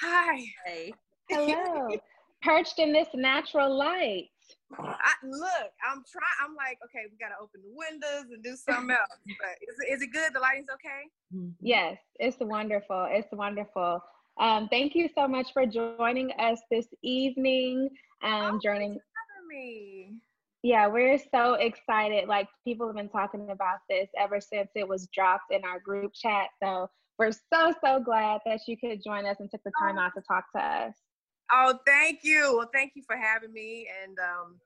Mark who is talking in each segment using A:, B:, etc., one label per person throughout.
A: Hi.
B: Hey.
C: Hello. Perched in this natural light.
A: I, look, I'm trying. I'm like, okay, we gotta open the windows and do something else. But is, is it good? The lighting's okay?
C: Yes, it's wonderful. It's wonderful. Um, thank you so much for joining us this evening. Um,
A: Oh,
C: joining,
A: having me.
C: yeah, we're so excited. Like people have been talking about this ever since it was dropped in our group chat. So we're so so glad that you could join us and took the time out to talk to us.
A: Oh, thank you. Well, thank you for having me. And um,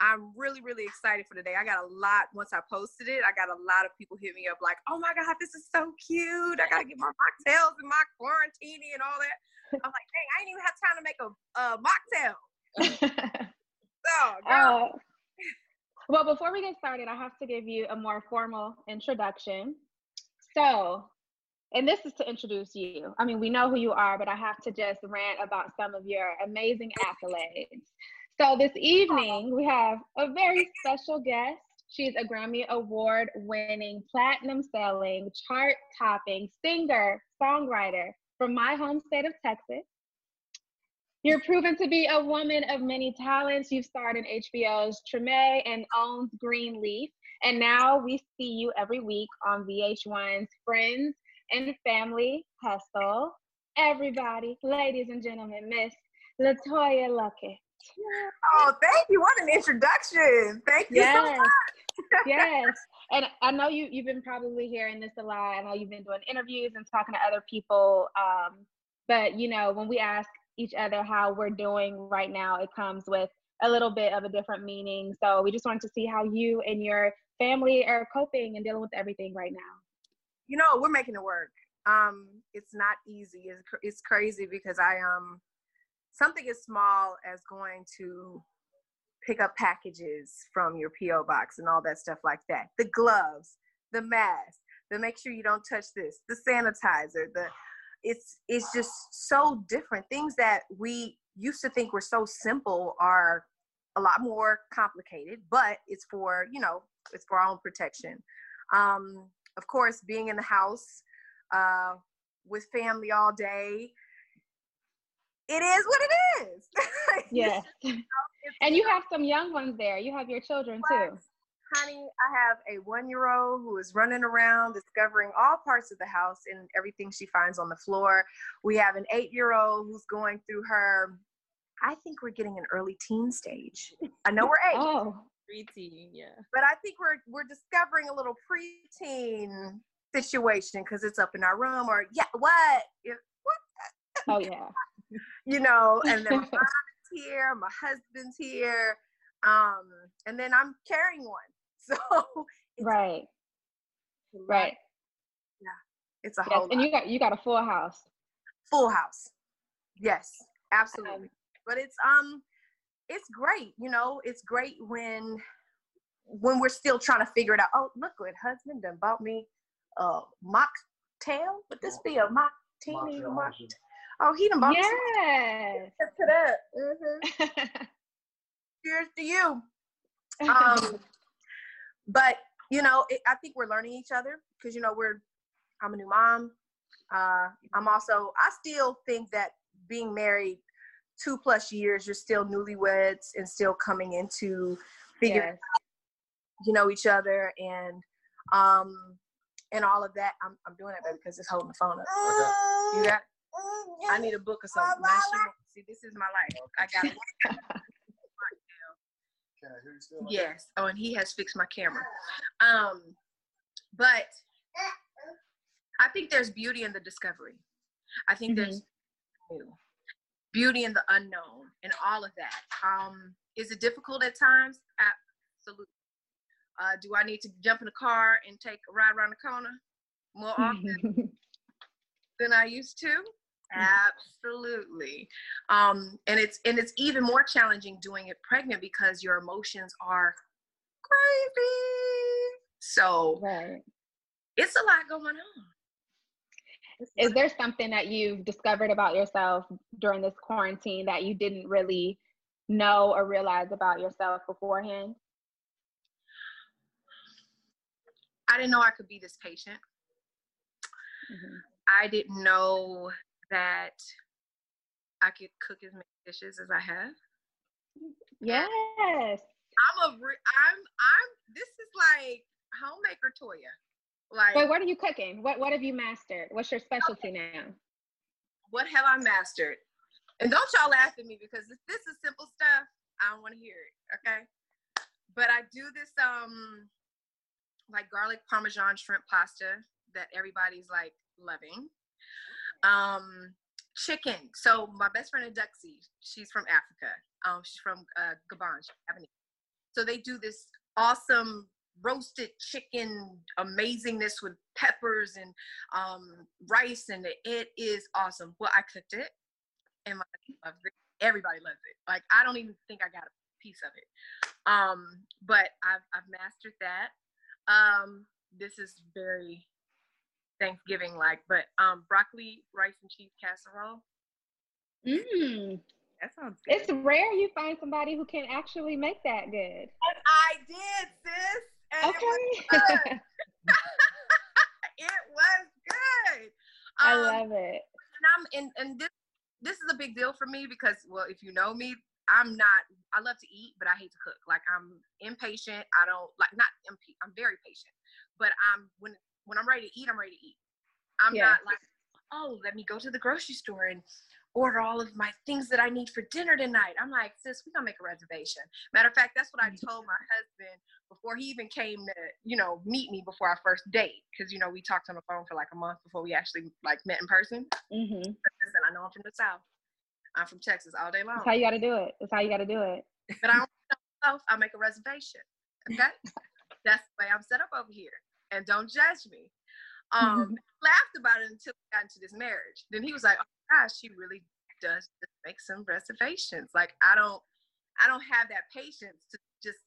A: I'm really, really excited for today. I got a lot, once I posted it, I got a lot of people hit me up like, oh my God, this is so cute. I got to get my mocktails and my quarantine and all that. I'm like, dang, I didn't even have time to make a, a mocktail. So, girl,
C: Uh, well, before we get started, I have to give you a more formal introduction. So, and this is to introduce you. I mean, we know who you are, but I have to just rant about some of your amazing accolades. So, this evening, we have a very special guest. She's a Grammy Award winning, platinum selling, chart topping singer, songwriter from my home state of Texas. You're proven to be a woman of many talents. You've starred in HBO's Treme and OWN's Greenleaf. And now we see you every week on VH1's Friends and Family Hustle. Everybody, ladies and gentlemen, Miss LeToya Luckett.
A: oh, thank you. What an introduction. Thank you so
C: Yes,
A: much.
C: yes. And I know you, you've been probably hearing this a lot. I know you've been doing interviews and talking to other people. Um, but, you know, when we ask each other how we're doing right now, it comes with a little bit of a different meaning. So we just wanted to see how you and your family are coping and dealing with everything right now.
A: You know we're making it work. Um it's not easy. It's, it's crazy because i um something as small as going to pick up packages from your po box and all that stuff like that. The gloves the mask the make sure you don't touch this the sanitizer the it's it's just so different. Things that we used to think were so simple are a lot more complicated but it's for you know it's for our own protection. Um of course, being in the house uh, with family all day, it is what it is.
C: Yes. And you have some young ones there. You have your children too.
A: honey, I have a one year old who is running around discovering all parts of the house and everything she finds on the floor. We have an eight year old who's going through her, I think we're getting an early teen stage. I know we're eight,
C: Oh,
B: Preteen, yeah.
A: but I think we're we're discovering a little preteen situation because it's up in our room or yeah, what? What?
C: oh yeah.
A: you know, and then my mom's here, my husband's here, um, and then I'm carrying one. So
C: right, right, yeah,
A: It's a
C: Yes.
A: whole
C: And
A: lot.
C: you got you got a full house.
A: full house. Yes, absolutely.
C: Um,
A: but it's um it's great, you know, it's great when when we're still trying to figure it out. Oh, look what husband done bought me a mocktail. Would this be a mock teeny mock? Oh, he done bought me some
C: Yes.
A: to that. Mhm. Cheers to you. um, but you know, it, I think we're learning each other because you know we're. I'm a new mom. Uh, I'm also. I still think that being married two plus years, you're still newlyweds and still coming into figuring
C: Yes.
A: you know each other and um and all of that. I'm I'm doing it baby because it's holding the phone up. You got. It? I need a book or something. Now See, this is my life. I got.
D: Can I hear you still?
A: Yes. Oh, and he has fixed my camera. Um, but I think there's beauty in the discovery. I think there's new beauty in the unknown and all of that. Um, is it difficult at times? Absolutely. Uh, do I need to jump in a car and take a ride around the corner more often than I used to? Absolutely. Um, and it's and it's even more challenging doing it pregnant because your emotions are crazy. So
C: right.
A: it's a lot going on.
C: Is there something that you've discovered about yourself during this quarantine that you didn't really know or realize about yourself beforehand?
A: I didn't know I could be this patient.
C: Mhm.
A: I didn't know that I could cook as many dishes as I have.
C: Yes.
A: I'm a re- I'm I'm this is like homemaker Toya. Like
C: Wait, what are you cooking? What what have you mastered? What's your specialty okay. now?
A: What have I mastered? And don't y'all laugh at me because if this is simple stuff, I don't want to hear it. Okay. But I do this um like garlic parmesan shrimp pasta that everybody's like loving. Um chicken. So my best friend Duxie, she's from Africa. Um, she's from uh, Gabon, So they do this awesome roasted chicken amazingness with peppers and um, rice, and it is awesome. Well, I cooked it, and my. Everybody loves it. Like I don't even think I got a piece of it. Um, but I've I've mastered that. Um, this is very Thanksgiving like, but um, broccoli, rice, and cheese casserole.
C: Mmm.
A: That sounds good.
C: It's rare you find somebody who can actually make that good.
A: I did, sis. And
C: okay.
A: It was good. it was good.
C: Um, I love it.
A: And I'm and, and this this is a big deal for me because well, if you know me, I'm not I love to eat, but I hate to cook. Like I'm impatient. I don't like not imp- I'm very patient. But I'm when when I'm ready to eat, I'm ready to eat. I'm yeah. not like, oh, let me go to the grocery store and order all of my things that I need for dinner tonight. I'm like, sis, we gonna make a reservation. Matter of fact, that's what I mm-hmm. told my husband before he even came to, you know, meet me before our first date. Cause you know, we talked on the phone for like a month before we actually like met in person.
C: Mm-hmm.
A: Listen, I know I'm from the South. I'm from Texas all day long.
C: That's how you gotta do it. That's how you gotta do it.
A: But I don't know I'll make a reservation. Okay? that's the way I'm set up over here. And don't judge me. Um, mm-hmm. laughed about it until we got into this marriage. Then he was like, "Oh gosh, she really does just make some reservations. Like I don't, I don't have that patience to just,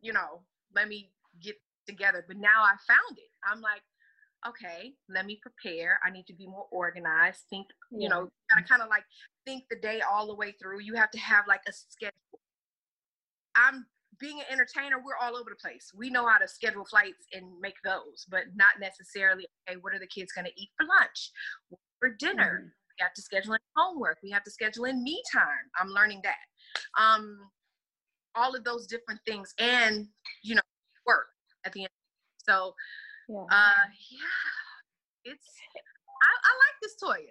A: you know, let me get together. But now I found it. I'm like, okay, let me prepare. I need to be more organized. Think, you know, gotta kind of like think the day all the way through. You have to have like a schedule. I'm being an entertainer, we're all over the place. We know how to schedule flights and make those, but not necessarily, okay, what are the kids going to eat for lunch, for dinner? Mm-hmm. We have to schedule in homework. We have to schedule in me time. I'm learning that. Um, all of those different things and, you know, work at the end. So, yeah, uh, yeah it's, I, I like this toy.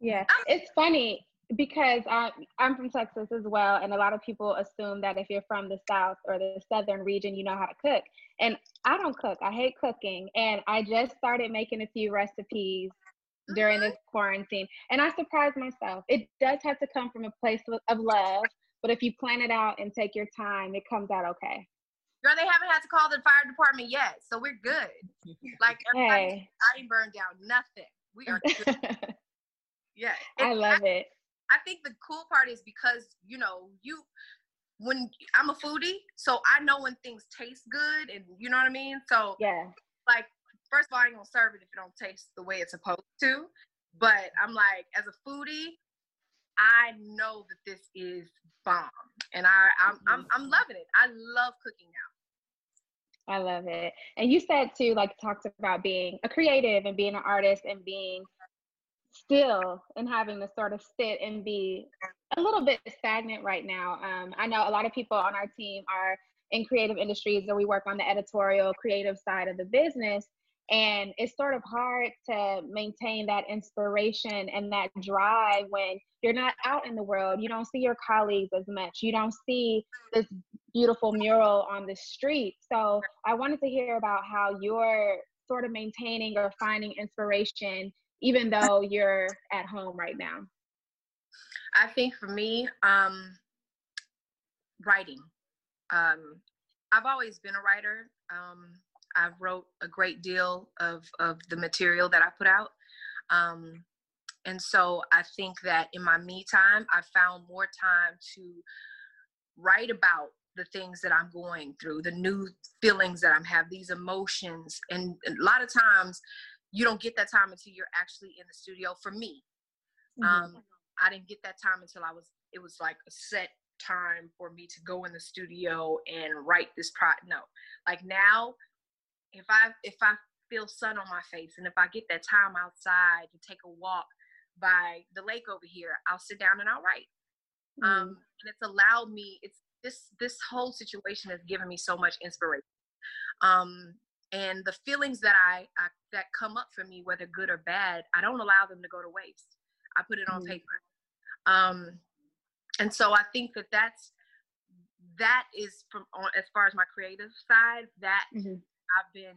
C: Yeah, it's funny because I, I'm from Texas as well, and a lot of people assume that if you're from the South or the Southern region, you know how to cook. And I don't cook. I hate cooking, and I just started making a few recipes during this quarantine, and I surprised myself. It does have to come from a place of love, but if you plan it out and take your time, it comes out okay.
A: Girl, they haven't had to call the fire department yet, so we're good. Like hey. I ain't burned down nothing. We are good. yeah,
C: I love I, it.
A: I think the cool part is because you know you when I'm a foodie, so I know when things taste good, and you know what I mean. So
C: yeah,
A: like first of all, I ain't gonna serve it if it don't taste the way it's supposed to. But I'm like, as a foodie, I know that this is bomb, and I I'm I'm, mm-hmm. I'm loving it. I love cooking now.
C: I love it. And you said too, like talked about being a creative and being an artist and being still and having to sort of sit and be a little bit stagnant right now. Um, I know a lot of people on our team are in creative industries and we work on the editorial creative side of the business. And it's sort of hard to maintain that inspiration and that drive when you're not out in the world. You don't see your colleagues as much. You don't see this beautiful mural on the street. So I wanted to hear about how you're sort of maintaining or finding inspiration even though you're at home right now?
A: I think for me, um, writing. Um, I've always been a writer. Um, I wrote a great deal of, of the material that I put out. Um, and so I think that in my me time, I found more time to write about the things that I'm going through, the new feelings that I'm have, these emotions. And a lot of times you don't get that time until you're actually in the studio for me mm-hmm. um i didn't get that time until i was it was like a set time for me to go in the studio and write this pro no like now if i if i feel sun on my face and if i get that time outside to take a walk by the lake over here, I'll sit down and I'll write. Mm. Um, and it's allowed me. It's this this whole situation has given me so much inspiration. Um, and the feelings that I, I, that come up for me, whether good or bad, I don't allow them to go to waste. I put it on mm. paper. Um, and so I think that that's that is from on as far as my creative side that mm-hmm. I've been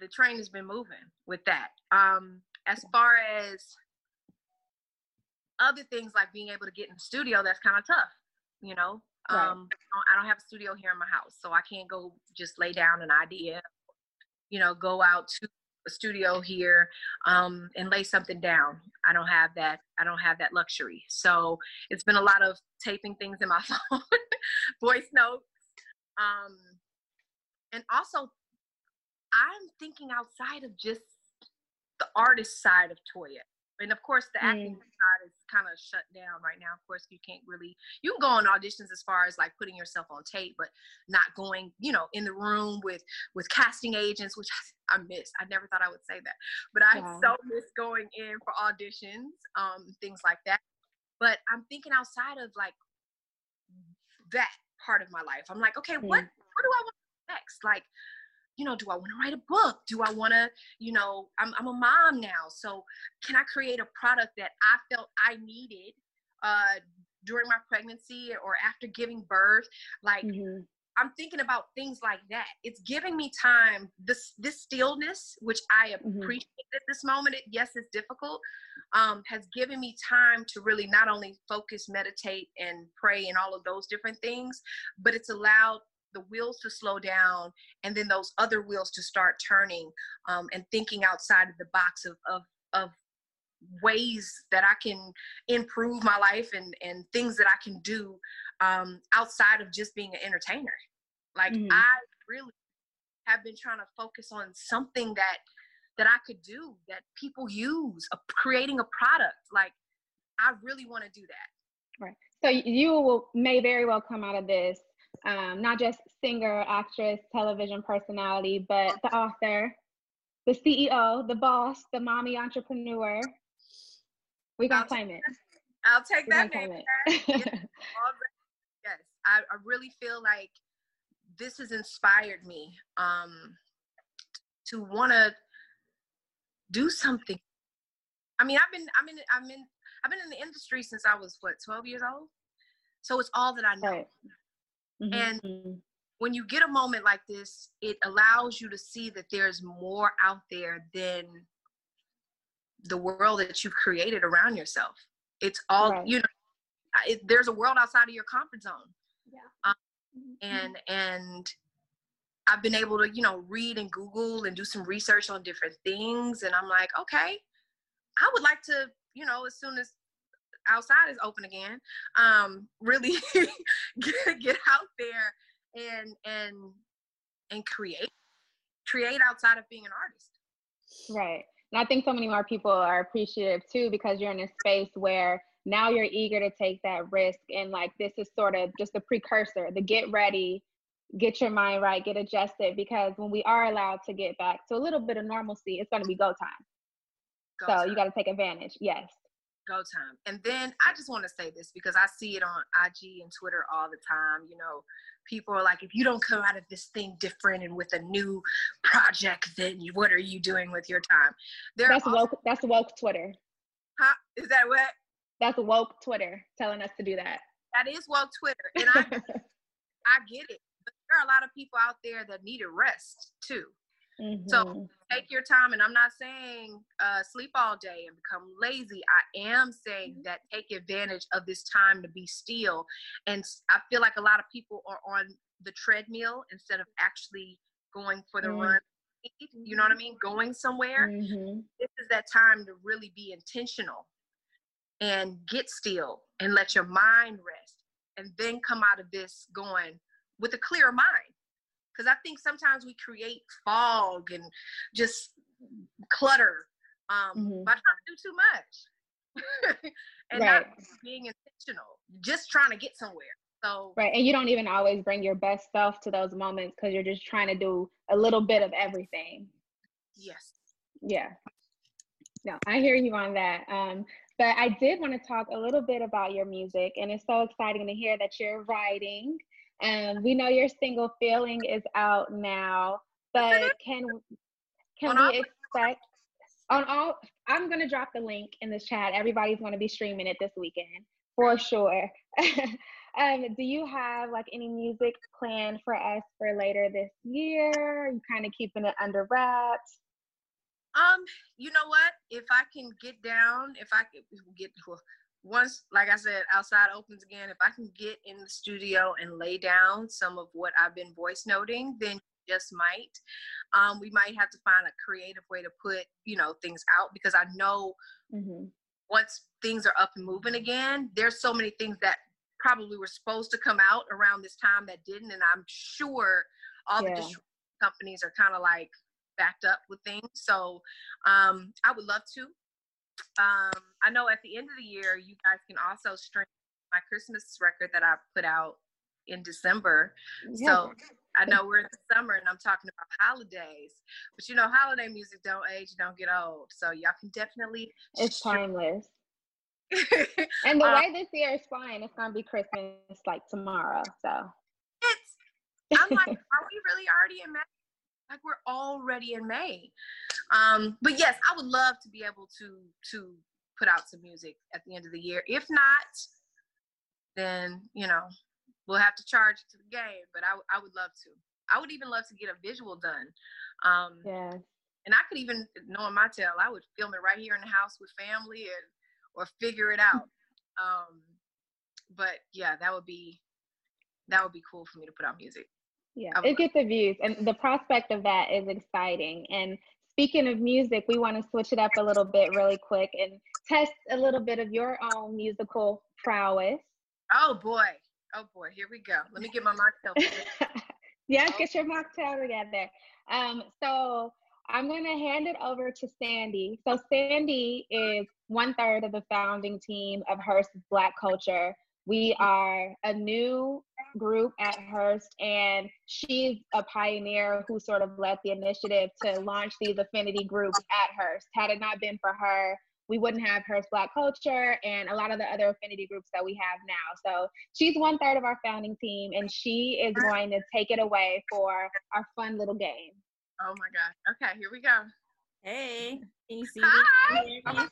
A: the train has been moving with that. Um, as far as other things like being able to get in the studio, that's kind of tough, you know. Right. Um, I don't have a studio here in my house, so I can't go just lay down an idea, you know, go out to a studio here um, and lay something down. I don't have that. I don't have that luxury. So it's been a lot of taping things in my phone, voice notes, um, and also I'm thinking outside of just the artist side of Toya and of course the acting mm. side is kind of shut down right now of course you can't really you can go on auditions as far as like putting yourself on tape but not going you know in the room with with casting agents which i, miss i never thought i would say that but i yeah. so miss going in for auditions um things like that but i'm thinking outside of like that part of my life i'm like okay mm. what what do i want next like you know, do I want to write a book? Do I want to, you know, I'm, I'm a mom now. So can I create a product that I felt I needed uh, during my pregnancy or after giving birth? Like, mm-hmm. I'm thinking about things like that. It's giving me time. This this stillness, which I mm-hmm. appreciate mm-hmm. at this moment. It, yes, it's difficult. Um, has given me time to really not only focus, meditate, and pray, and all of those different things, but it's allowed the wheels to slow down and then those other wheels to start turning um, and thinking outside of the box of, of, of ways that I can improve my life and, and things that I can do um, outside of just being an entertainer. Like mm-hmm. I really have been trying to focus on something that that I could do that people use, creating a product. Like I really want to do that.
C: Right. So you will may very well come out of this um, not just singer, actress, television personality, but the author, the CEO, the boss, the mommy entrepreneur. We gonna claim it.
A: I'll take We're that name. yes, I, I really feel like this has inspired me um, to want to do something. I mean, I've been, I'm in, I'm in, I've been in the industry since I was what, 12 years old. So it's all that I know. Right. Mm-hmm. And when you get a moment like this, it allows you to see that there's more out there than the world that you've created around yourself. It's all, right. you know, it, there's a world outside of your comfort zone. Yeah. Um, and, and, I've been able to, you know, read and Google and do some research on different things. And I'm like, okay, I would like to, you know, as soon as outside is open again um really get, get out there and and and create create outside of being an artist.
C: Right. And i think so many more people are appreciative too because you're in a space where now you're eager to take that risk and like this is sort of just the precursor the get ready get your mind right get adjusted because when we are allowed to get back to a little bit of normalcy it's going to be go time. Go so time. you got to take advantage. Yes
A: go time. And then I just want to say this because I see it on IG and Twitter all the time. You know, people are like, if you don't come out of this thing different and with a new project, then you, what are you doing with your time?
C: There that's also, woke. That's woke Twitter.
A: Huh? Is that what?
C: That's woke Twitter telling us to do that.
A: That is woke Twitter, and I, I get it. But there are a lot of people out there that need a rest too. Mm-hmm. So take your time. And I'm not saying uh, sleep all day and become lazy. I am saying mm-hmm. that take advantage of this time to be still. And I feel like a lot of people are on the treadmill instead of actually going for the mm-hmm. run. You know what I mean? Going somewhere. Mm-hmm. This is that time to really be intentional and get still and let your mind rest and then come out of this going with a clear mind because I think sometimes we create fog and just clutter um, mm-hmm. by trying to do too much and right. not being intentional, just trying to get somewhere. So
C: right, and you don't even always bring your best self to those moments because you're just trying to do a little bit of everything.
A: Yes.
C: Yeah. No, I hear you on that. Um, but I did want to talk a little bit about your music, and it's so exciting to hear that you're writing. And we know your single "Feeling" is out now, but can can we expect on all? I'm gonna drop the link in this chat. Everybody's gonna be streaming it this weekend for sure. um, do you have like any music planned for us for later this year? Are you kind of keeping it under wraps?
A: Um, you know what? If I can get down, if I can get once, like I said, outside opens again. If I can get in the studio and lay down some of what I've been voice noting, then just might. Um, we might have to find a creative way to put, you know, things out because I know mm-hmm. once things are up and moving again, there's so many things that probably were supposed to come out around this time that didn't, and I'm sure all yeah. the companies are kind of like backed up with things. So um, I would love to. Um, I know at the end of the year, you guys can also stream my Christmas record that I put out in December. Yeah. So I know we're in the summer and I'm talking about holidays, but you know, holiday music don't age, don't get old. So y'all can definitely.
C: It's timeless. and the um, way this year is flying, it's gonna be Christmas like tomorrow. So.
A: It's. I'm like, are we really already in May? Like we're already in May. Um, but yes, I would love to be able to to put out some music at the end of the year. If not, then you know we'll have to charge to the game. But I I would love to. I would even love to get a visual done. Um,
C: yeah.
A: And I could even, knowing my tale, I would film it right here in the house with family and or figure it out. Um, but yeah, that would be that would be cool for me to put out music.
C: Yeah, it gets the views, and the prospect of that is exciting. And speaking of music, we want to switch it up a little bit really quick and test a little bit of your own musical prowess.
A: Oh boy, oh boy, here we go. Let me get my mocktail.
C: yeah, oh. get your mocktail together. Um, so I'm going to hand it over to Sandy. So Sandy is one third of the founding team of Hearst Black Culture, we are a new group at Hearst, and she's a pioneer who sort of led the initiative to launch these affinity groups at Hearst. Had it not been for her, we wouldn't have Hearst Black Culture and a lot of the other affinity groups that we have now. So she's one third of our founding team, and she is going to take it away for our fun little game.
A: Oh my God. Okay, here we go.
B: Hey, can you see
A: Hi.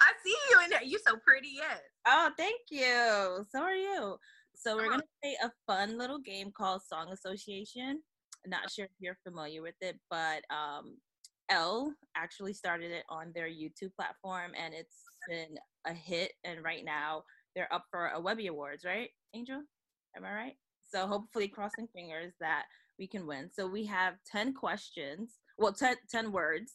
A: I see you in there. You're so pretty, yes.
B: Oh, thank you. So are you. So we're gonna play a fun little game called Song Association. not sure if you're familiar with it, but um, Elle actually started it on their YouTube platform, and it's been a hit. And right now they're up for a Webby Awards, right, Angel? Am I right? So hopefully, crossing fingers that we can win. So we have ten questions. Well, 10, 10 words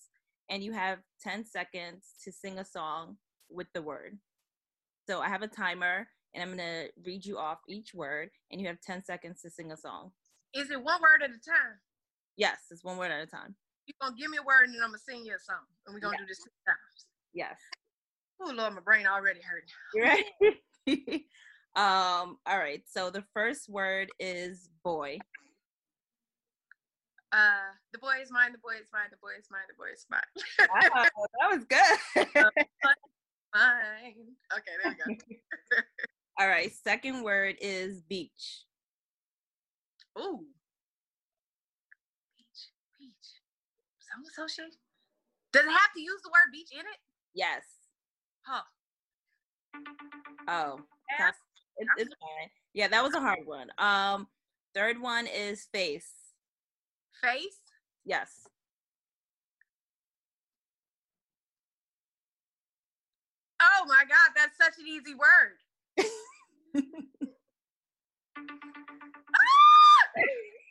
B: and you have 10 seconds to sing a song with the word. So I have a timer and I'm going to read you off each word and you have 10 seconds to sing a song.
A: Is it one word at a time?
B: Yes, it's one word at a time.
A: You're going to give me a word and then I'm going to sing you a song. And we're going to yes. do this six times.
B: Yes.
A: Oh, Lord, my brain already hurt.
B: You ready? um, all right. So the first word is boy.
A: Uh, the boy is mine, the boy is mine, the boy is mine, the boy is mine.
B: wow, that was good.
A: mine. Okay, there we go.
B: All right, second word is beach.
A: Ooh. Beach, beach. Some association? Does it have to use the word beach in it?
B: Yes.
A: Huh.
B: Oh. It's, it's fine. Yeah, that was a hard one. Um, third one is face
A: face?
B: Yes.
A: Oh my God, that's such an easy word. ah!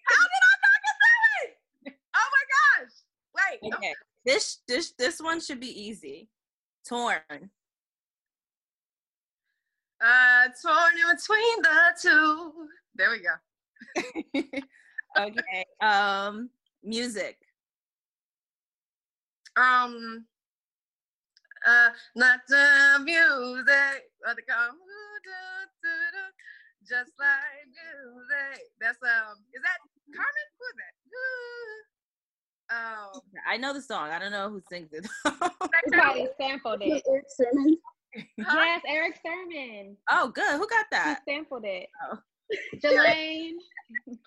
A: How did I not get that Oh my gosh. Wait.
B: Okay. This this this one should be easy. Torn.
A: Uh torn in between the two. There we go.
B: okay. Um, music.
A: Um, uh, not the music, but the come, just like music. That's um, is that Carmen? Who is that? Um,
B: I know the song. I don't know who sings it.
C: Somebody sampled it.
D: Erick Sermon.
A: Huh?
C: Yes, Erick Sermon.
B: oh, good. Who got
C: He
B: that?
C: sampled it.
B: Oh.
C: Jelaine.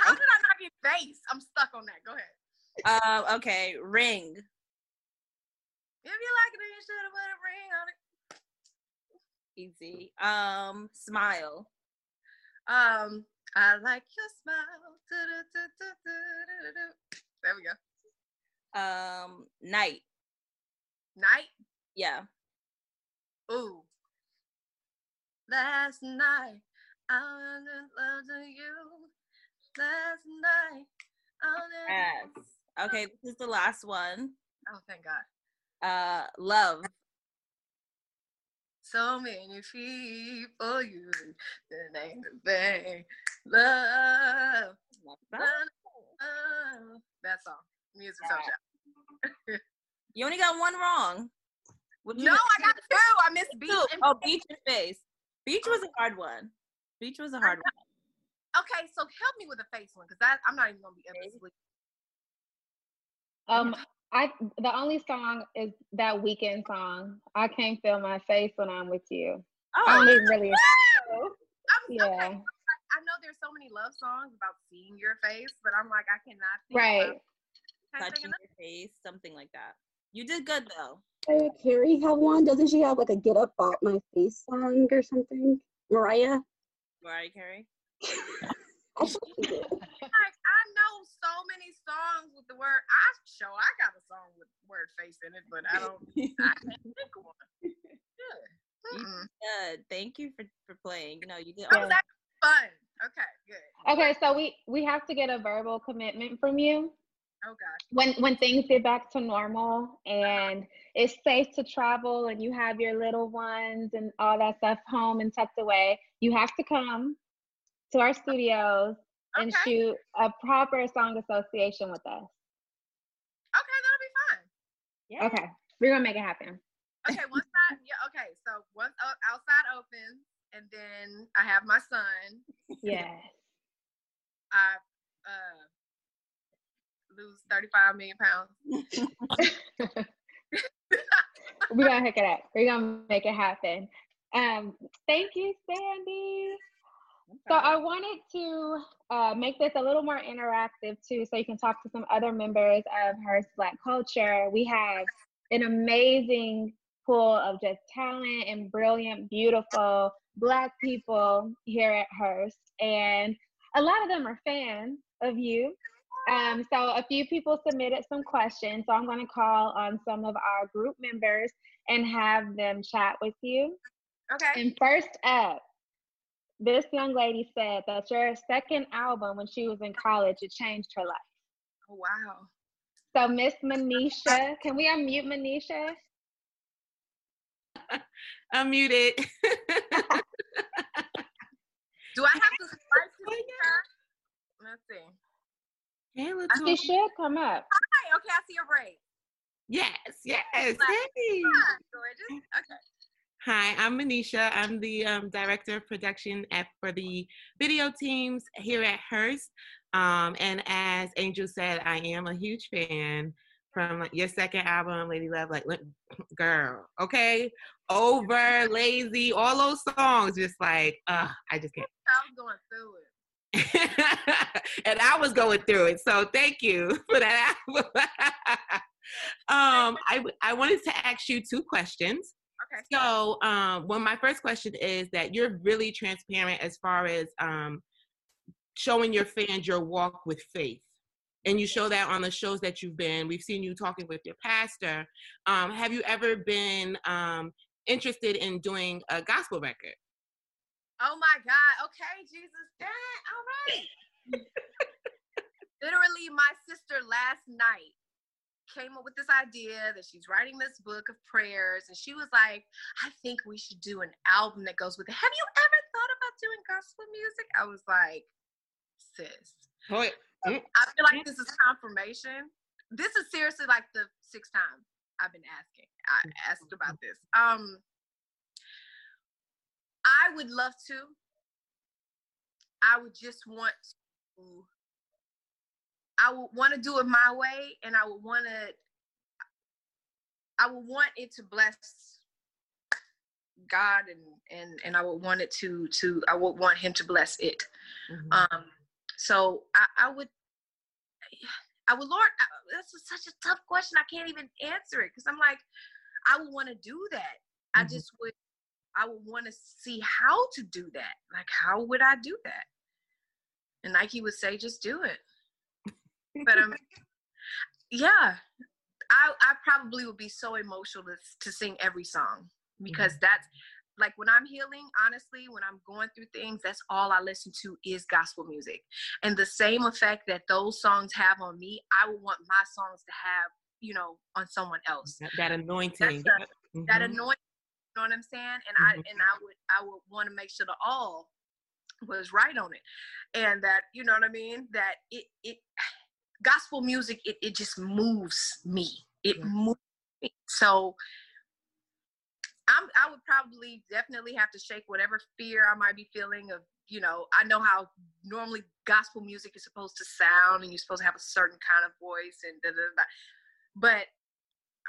A: How did I not get bass? I'm stuck on that. Go ahead.
B: Uh, okay. Ring.
A: If you like it, then you should have put a ring on it.
B: Easy. Um, smile.
A: Um, I like your smile. There we go.
B: Um, night.
A: Night.
B: Yeah.
A: Ooh. Last night I was in love to you. Last night I was in
B: Yes. Okay, this is the last one.
A: Oh, thank God.
B: Uh, love.
A: So many people you the name of thing. Love. Love. love. That song. Music song.
B: You only got one wrong.
A: No, I got two. I missed
B: two. Oh, beach and face. Beach was a hard one. Beach was a hard one.
A: Okay, so help me with the face one because I'm not even gonna be able to sleep.
C: Um, I the only song is that Weeknd song. I can't feel my face when I'm with you.
B: Oh, I
C: don't even really.
A: I'm
C: Yeah.
A: okay. I know there's so many love songs about seeing your face, but I'm like, I cannot think
C: Right.
A: of- can't think
B: touching your face, something like that. You did good though.
D: Mariah Carey have one? Doesn't she have like a "Get Up Off My Face" song or something? Mariah.
B: Mariah Carey.
D: I thought she did.
A: Like I know so many songs with the word. I show I got a song with word face in it, but I don't. I can't think of one. Yeah. Mm-mm.
B: Thank you for for playing. You know, you did.
A: Oh, that was actually fun. Okay, good.
C: Okay, so we we have to get a verbal commitment from you
A: Oh gosh.
C: when when things get back to normal and it's safe to travel and you have your little ones and all that stuff home and tucked away. You have to come to our studios and shoot a proper song association with us.
A: Okay, that'll be fun.
B: Yeah.
C: Okay, we're gonna make it happen.
A: Okay, once I yeah, okay, so once outside opens and then I have my son,
C: Yes.
A: I uh lose 35 million pounds.
C: we're gonna hook it up. We're gonna make it happen. Um, thank you, Sandy. So I wanted to uh, make this a little more interactive too, so you can talk to some other members of Hearst Black Culture. We have an amazing pool of just talent and brilliant, beautiful Black people here at Hearst, and a lot of them are fans of you. Um, so a few people submitted some questions, so I'm going to call on some of our group members and have them chat with you.
A: Okay.
C: And first up, this young lady said that your second album when she was in college, it changed her life.
A: Oh, wow.
C: So Miss Manisha, can we unmute Manisha?
E: Unmuted.
A: Do I have to swipe to see her? Let's see.
E: hey,
C: She
E: LeToya.
C: should come up.
A: Hi, okay, I see your braid.
E: Yes, yes.
A: Like-
E: Hey.
A: Hi, gorgeous. Okay.
E: Hi, I'm Manisha. I'm the um, director of production at, for the video teams here at Hearst. Um, and as Angel said, I am a huge fan from like, your second album, Lady Love. Like, girl, okay, over, lazy, all those songs. Just like, uh, I just can't.
A: I was going through it.
E: and I was going through it. So thank you for that. um, I I wanted to ask you two questions.
A: Okay.
E: So, um, well, my first question is that you're really transparent as far as um, showing your fans your walk with faith. And you show that on the shows that you've been. We've seen you talking with your pastor. Um, have you ever been um, interested in doing a gospel record?
A: Oh my God. Okay, Jesus. Dang. All right. Literally, my sister last night came up with this idea that she's writing this book of prayers, and she was like, "I think we should do an album that goes with it." Have you ever thought about doing gospel music? I was like, "Sis,
E: Oh,
A: I feel like this is confirmation. This is seriously like the sixth time I've been asking. I asked about this. Um, I would love to. I would just want to. I would want to do it my way, and I would want to. I would want it to bless God, and and and I would want it to to. I would want Him to bless it.
E: Mhm.
A: Um, so I, I would, I would, Lord, I, that's a- such a tough question. I can't even answer it because I'm like, I would want to do that. I
E: Mhm.
A: just would, I would want to see how to do that. Like, how would I do that? And Nike would say, just do it. But um, yeah, I I probably would be so emotional to, to sing every song because that's like when I'm healing, honestly, when I'm going through things, that's all I listen to is gospel music. And the same effect that those songs have on me, I would want my songs to have, you know, on someone else.
E: that, that anointing.
A: That's
E: Mhm.
A: That anointing, you know what I'm saying? And I
E: Mhm.
A: and I would I would want to make sure the all was right on it. And that, you know what I mean? That it it gospel music, it, it just moves me. It
E: Yeah.
A: moves me. So I'm, I would probably definitely have to shake whatever fear I might be feeling of, you know, I know how normally gospel music is supposed to sound and you're supposed to have a certain kind of voice and da da da. But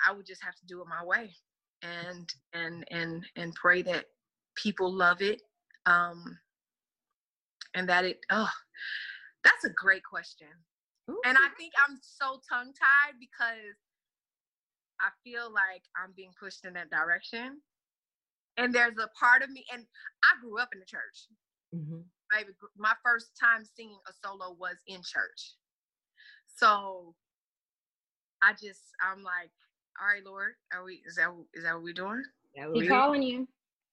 A: I would just have to do it my way and and and and pray that people love it. Um and that it oh that's a great question. And I think I'm so tongue tied because I feel like I'm being pushed in that direction. And there's a part of me, and I grew up in the church.
E: Mhm.
A: Baby, my first time singing a solo was in church. So I just, I'm like, all right, Lord, are we? Is that is that what we're doing?
E: That what
C: He calling you.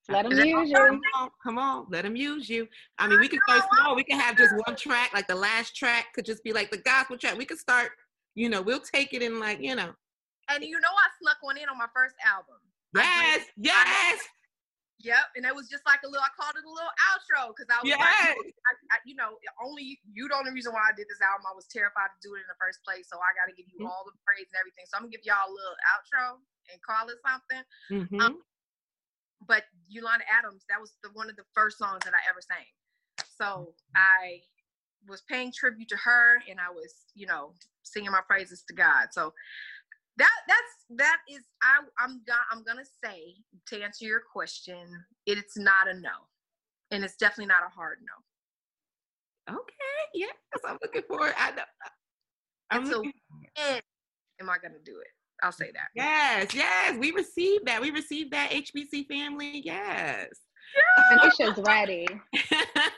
C: Let him
A: Is that-
C: use
E: Come
C: you.
E: on, come on, let them use you. I mean, we could start small. We can have just one track, like the last track could just be like the gospel track. We could start, you know, we'll take it in like, you know,
A: And you know, I snuck one in on my first album. I
E: yes, yes,
A: Yep, and it was just like a little. I called it a little outro because I was
E: yes.
A: like, I, I, you know, only you the only reason why I did this album. I was terrified to do it in the first place, so I got to give you
E: Mhm.
A: all the praise and everything. So I'm gonna give y'all a little outro and call it something.
E: Mhm.
A: But Yolanda Adams, that was the one of the first songs that I ever sang. So mm-hmm. I was paying tribute to her, and I was, you know, singing my praises to God. So that that's that is I I'm go- I'm gonna say to answer your question, it's not a no, and it's definitely not a hard no.
E: Okay, yes, I'm looking forward. I know. I'm
A: It's a
E: looking,
A: And am I gonna do it? I'll say that.
E: yes, yes, we received that. We received that HBC family. Yes.
C: Anisha's ready.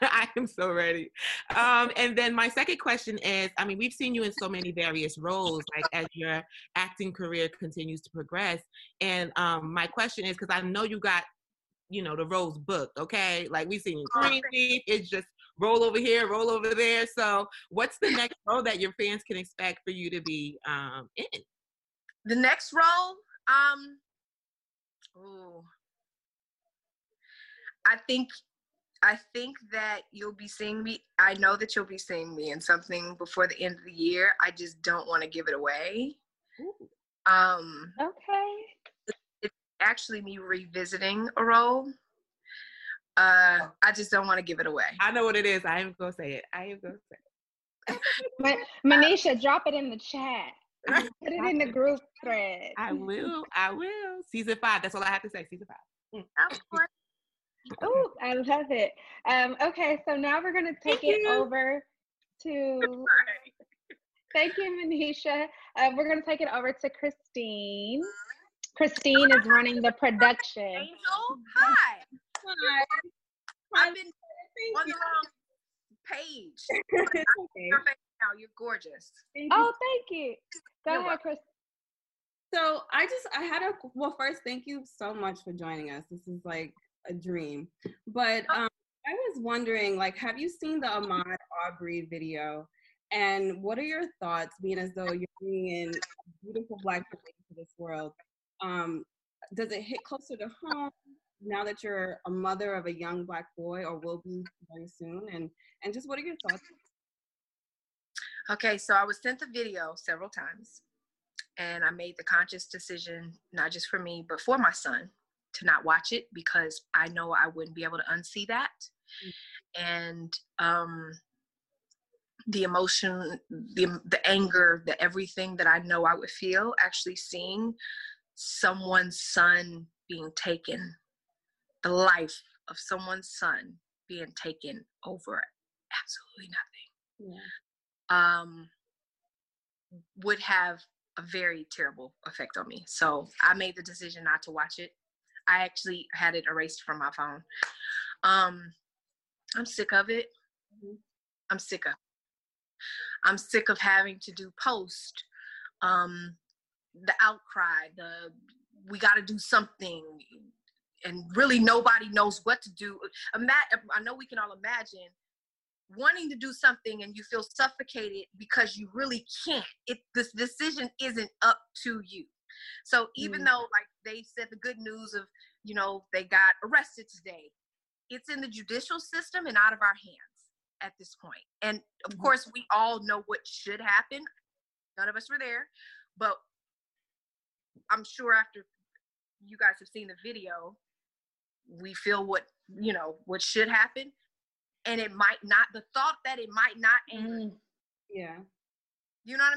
E: I am so ready. Um, and then my second question is I mean, we've seen you in so many various roles, like as your acting career continues to progress. And um, my question is because I know you got, you know, the roles booked, okay? Like we've seen you Green Leaf, it's just roll over here, roll over there. So, what's the next role that your fans can expect for you to be um, in?
A: The next role, um, ooh, I think, I think that you'll be seeing me. I know that you'll be seeing me in something before the end of the year. I just don't want to give it away. Um,
C: Okay.
A: It's actually, me revisiting a role. Uh, I just don't want to give it away.
E: I know what it is. I am gonna say it. I am gonna say.
C: Ma- Manisha, drop it in the chat.
E: It.
C: Put it in the group thread.
E: I will. I will. Season five. That's all I have to say. Season five.
A: Of course.
C: Oh, I love it. Um, okay, so now we're gonna take
E: Thank
C: it
E: you.
C: over to. Thank you, Manisha. Uh, we're gonna take it over to Christine. Christine is running the production.
A: Angel, hi. hi. I've been on the wrong page. Your now, you're gorgeous.
C: Oh, thank you. Go
A: You're
C: ahead. Chris.
F: So I just I had a well first thank you so much for joining us. This is like a dream. But um, I was wondering like have you seen the Ahmaud Arbery video? And what are your thoughts being as though you're bringing in a beautiful black woman into this world? Um, does it hit closer to home now that you're a mother of a young black boy or will be very soon? And and just what are your thoughts?
A: Okay, so I was sent the video several times, and I made the conscious decision, not just for me, but for my son, to not watch it because I know I wouldn't be able to unsee that. And um, the emotion, the the anger, the everything that I know I would feel actually seeing someone's son being taken, the life of someone's son being taken over absolutely nothing.
F: Yeah.
A: Um, would have a very terrible effect on me. So I made the decision not to watch it. I actually had it erased from my phone. Um, I'm sick of it.
F: Mhm.
A: I'm sick of. I'm sick of having to do post, um, the outcry, the we got to do something, and really nobody knows what to do. Ima- I know we can all imagine wanting to do something and you feel suffocated because you really can't. It this decision isn't up to you. So even
F: Mm.
A: though like they said the good news of you know they got arrested today, it's in the judicial system and out of our hands at this point. And of
F: Mhm.
A: course we all know what should happen. None of us were there, but I'm sure after you guys have seen the video, we feel what you know what should happen and it might not the thought that it might not anger
C: Mm.
F: Yeah.
A: you know what